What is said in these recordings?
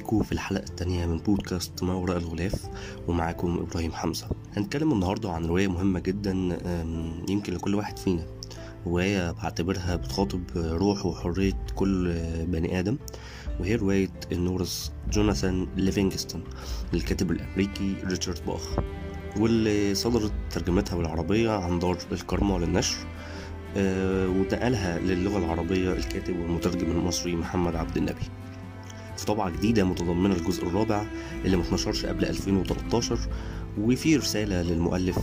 بيكم في الحلقة التانية من بودكاست ما وراء الغلاف ومعاكم إبراهيم حمزة هنتكلم النهاردة عن رواية مهمة جدا يمكن لكل واحد فينا. رواية بعتبرها بتخاطب روح وحرية كل بني آدم وهي رواية النورس جوناثان ليفينغستون للكاتب الأمريكي ريتشارد باخ واللي صدرت ترجمتها بالعربية عن دار الكرمة للنشر آه، ونقلها للغة العربية الكاتب والمترجم المصري محمد عبد النبي. في طبعة جديدة متضمنة الجزء الرابع اللي متنشرش قبل 2013 وفي رسالة للمؤلف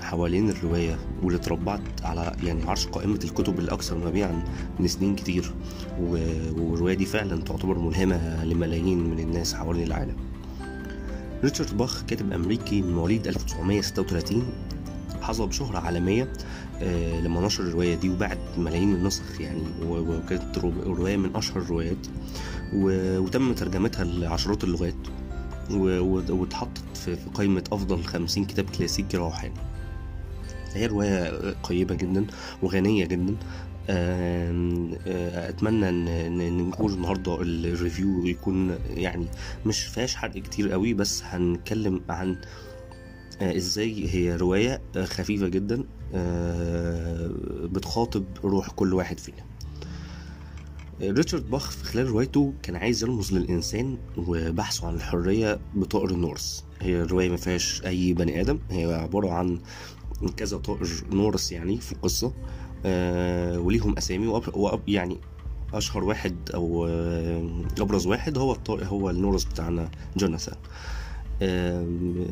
حوالين الرواية واللي اتربعت على يعني عرش قائمة الكتب الأكثر مبيعا من سنين كتير والرواية دي فعلا تعتبر ملهمة لملايين من الناس حوالين العالم. ريتشارد باخ كاتب أمريكي من مواليد 1936 حظى بشهرة عالمية آه، لما نشر الرواية دي وباعت ملايين النسخ يعني وكانت رو- رواية من أشهر الروايات وتم ترجمتها لعشرات اللغات واتحطت في قائمة أفضل خمسين كتاب كلاسيكي روحاني. هي رواية قيمة جدا وغنية جدا. آه، إن- إن نقول النهاردة ال review يكون يعني مش فيهاش حرق كتير قوي بس هنتكلم عن إزاي هي رواية آه، خفيفة جدا آه، بتخاطب روح كل واحد فينا. آه، ريتشارد باخ في خلال روايته كان عايز يرمز للإنسان وبحثه عن الحرية بطائر النورس. هي الرواية ما فيهاش أي بني آدم هي عبارة عن كذا طائر نورس يعني في القصة. آه، وليهم أسامي وأب... وأب... يعني أشهر واحد أو آه، أبرز واحد هو الطائر هو النورس بتاعنا جوناثان. آم،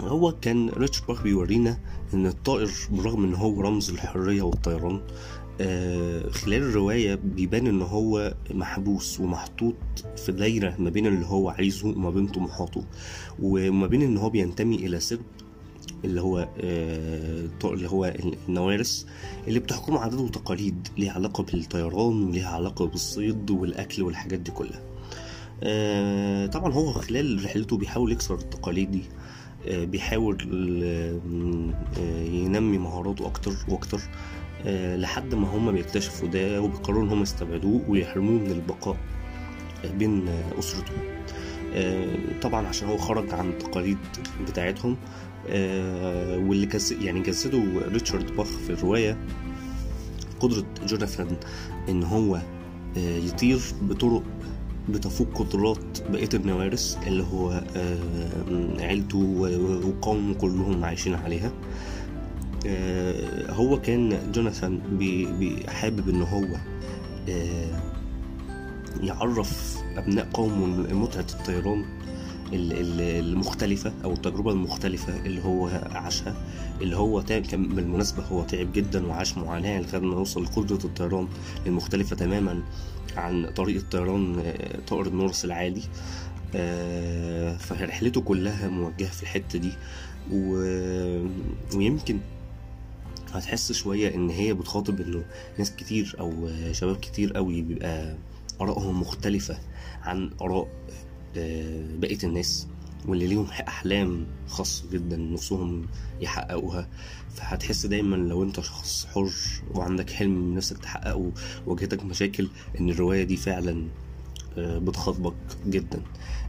هو كان ريتشارد باخ بيورينا إن الطائر بالرغم إن هو رمز الحريه والطيران آه، خلال الرواية بيبان إن هو محبوس ومحطوط في دايرة ما بين اللي هو عايزه وما بين طموحاته وما بين إن هو بينتمي إلى سرب اللي هو آه، الطائر اللي هو النوارس اللي بتحكمه عادات وتقاليد ليها علاقة بالطيران وليها علاقة بالصيد والأكل والحاجات دي كلها. آه، طبعا هو خلال رحلته بيحاول يكسر التقاليد دي. آه، بيحاول آه، ينمي مهاراته أكتر وأكتر آه، لحد ما هم بيكتشفوا ده وبيقرروا إن هم يستبعدوه ويحرموه من البقاء بين آه، اسرته آه، طبعا عشان هو خرج عن التقاليد بتاعتهم آه، واللي جس يعني جسده ريتشارد باخ في الرواية قدرة جوناثان إن هو آه، يطير بطرق بتفوق قدرات بقية النوارس اللي هو آه، عيلته وقومه كلهم عايشين عليها. آه، هو كان جوناثان حابب إن هو آه، يعرف أبناء قومه متعة الطيران. ال- ال- المختلفة أو التجربة المختلفة اللي هو عاشها اللي هو تعب كان بالمناسبة هو تعب جدا وعاش معاناة لغاية ما يوصل لقدرة الطيران المختلفة تماما عن طريقة طيران آه، طائر النورس العالي. آه، فرحلته كلها موجهة في الحتة دي. و... ويمكن هتحس شوية إن هي بتخاطب إنه ناس كتير أو شباب كتير قوي بيبقى آرائهم مختلفة عن آراء آه، بقية الناس واللي ليهم أحلام خاصة جدا نفسهم يحققوها. فهتحس دايما لو أنت شخص حر وعندك حلم نفسك تحققه وواجهتك مشاكل إن الرواية دي فعلا آه، بتخاطبك جدا.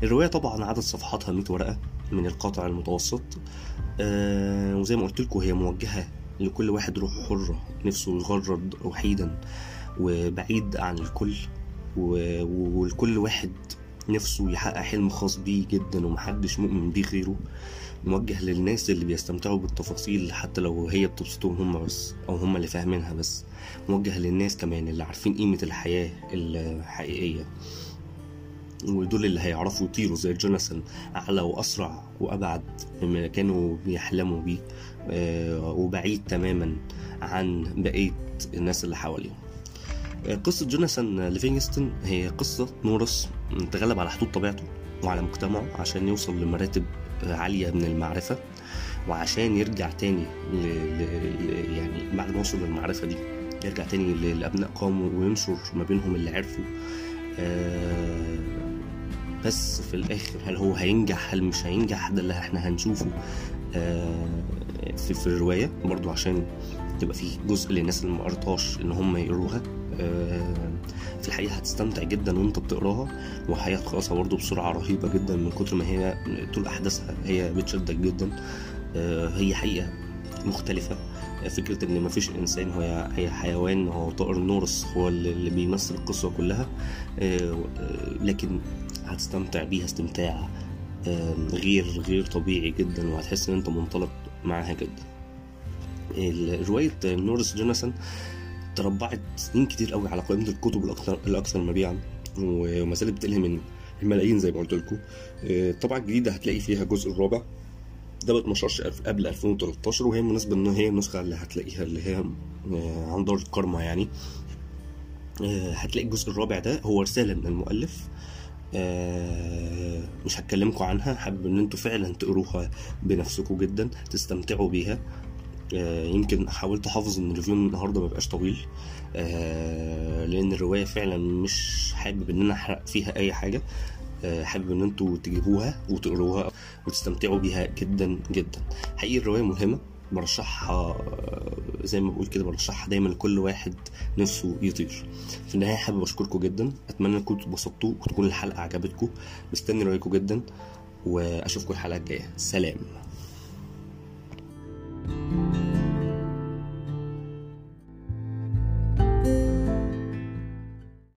الرواية طبعا عدد صفحاتها 100 ورقة من القطع المتوسط آه، وزي ما قلت هي موجهة لكل واحد روح حرة نفسه يغرد وحيدا وبعيد عن الكل ولكل واحد نفسه يحقق حلم خاص بيه جدا ومحدش مؤمن بيه غيره موجه للناس اللي بيستمتعوا بالتفاصيل حتى لو هي بتبسطهم هم بس أو هم اللي فاهمينها بس. موجه للناس كمان اللي عارفين قيمة الحياة الحقيقية. ودول اللي هيعرفوا يطيروا زي جوناثان أعلى وأسرع وأبعد مما كانوا بيحلموا بيه آه، وبعيد تماما عن بقية الناس اللي حواليهم. قصة جوناثان ليفينغستون هي قصة نورس تغلب على حدود طبيعته وعلى مجتمعه عشان يوصل لمراتب عالية من المعرفة وعشان يرجع تاني ل... ل... يعني بعد ما وصل للمعرفة دي يرجع تاني لأبناء قومه وينشر ما بينهم اللي عرفه. آه، بس في الآخر هل هو هينجح؟ هل مش هينجح؟ ده اللي إحنا هنشوفه آه، في, في الرواية برضو عشان تبقى في جزء للناس اللي ما قرتهاش إن هم يقروها. في الحقيقة هتستمتع جدا وأنت بتقراها وهيخلصها برضه بسرعة رهيبة جدا من كتر ما هي طول أحداثها هي بتشدك جدا. آه، هي حقيقة مختلفة. فكرة إن مفيش إنسان هو هي حيوان هو طائر النورس هو اللي بيمثل القصة كلها. آه، آه، لكن هتستمتع بيها استمتاع آه، غير غير طبيعي جدا وهتحس إن أنت منطلق معاها جدا. رواية نورس جوناثان تربعت سنين كتير قوي على قائمة الكتب الأكثر الأكثر مبيعا وما زالت بتلهم من الملايين زي ما قلت لكم. آه، الطبعة الجديدة هتلاقي فيها الجزء الرابع. ده ما اتنشرش قبل 2013 وهي مناسبة إن هي النسخة اللي هتلاقيها اللي هي آه، عن دار الكرمة يعني. آه، هتلاقي الجزء الرابع ده هو رسالة من المؤلف. آه، مش هتكلمكم عنها. حابب إن أنتوا فعلا تقروها بنفسكم جدا تستمتعوا بيها. آه، يمكن حاولت أحافظ إن الريفيو النهارده ما يبقاش طويل آه، لأن الرواية فعلا مش حابب إن أنا أحرق فيها أي حاجة آه، حابب إن أنتوا تجيبوها وتقروها وتستمتعوا بيها جدا جدا. حقيقي الرواية ملهمه برشحها آه، زي ما بقول كده برشحها دايما لكل واحد نفسه يطير. في النهاية حابب أشكركم جدا أتمنى إنكم تتبسطوا وتكون الحلقة عجبتكم. مستني رأيكم جدا وأشوفكم الحلقة الجاية. سلام.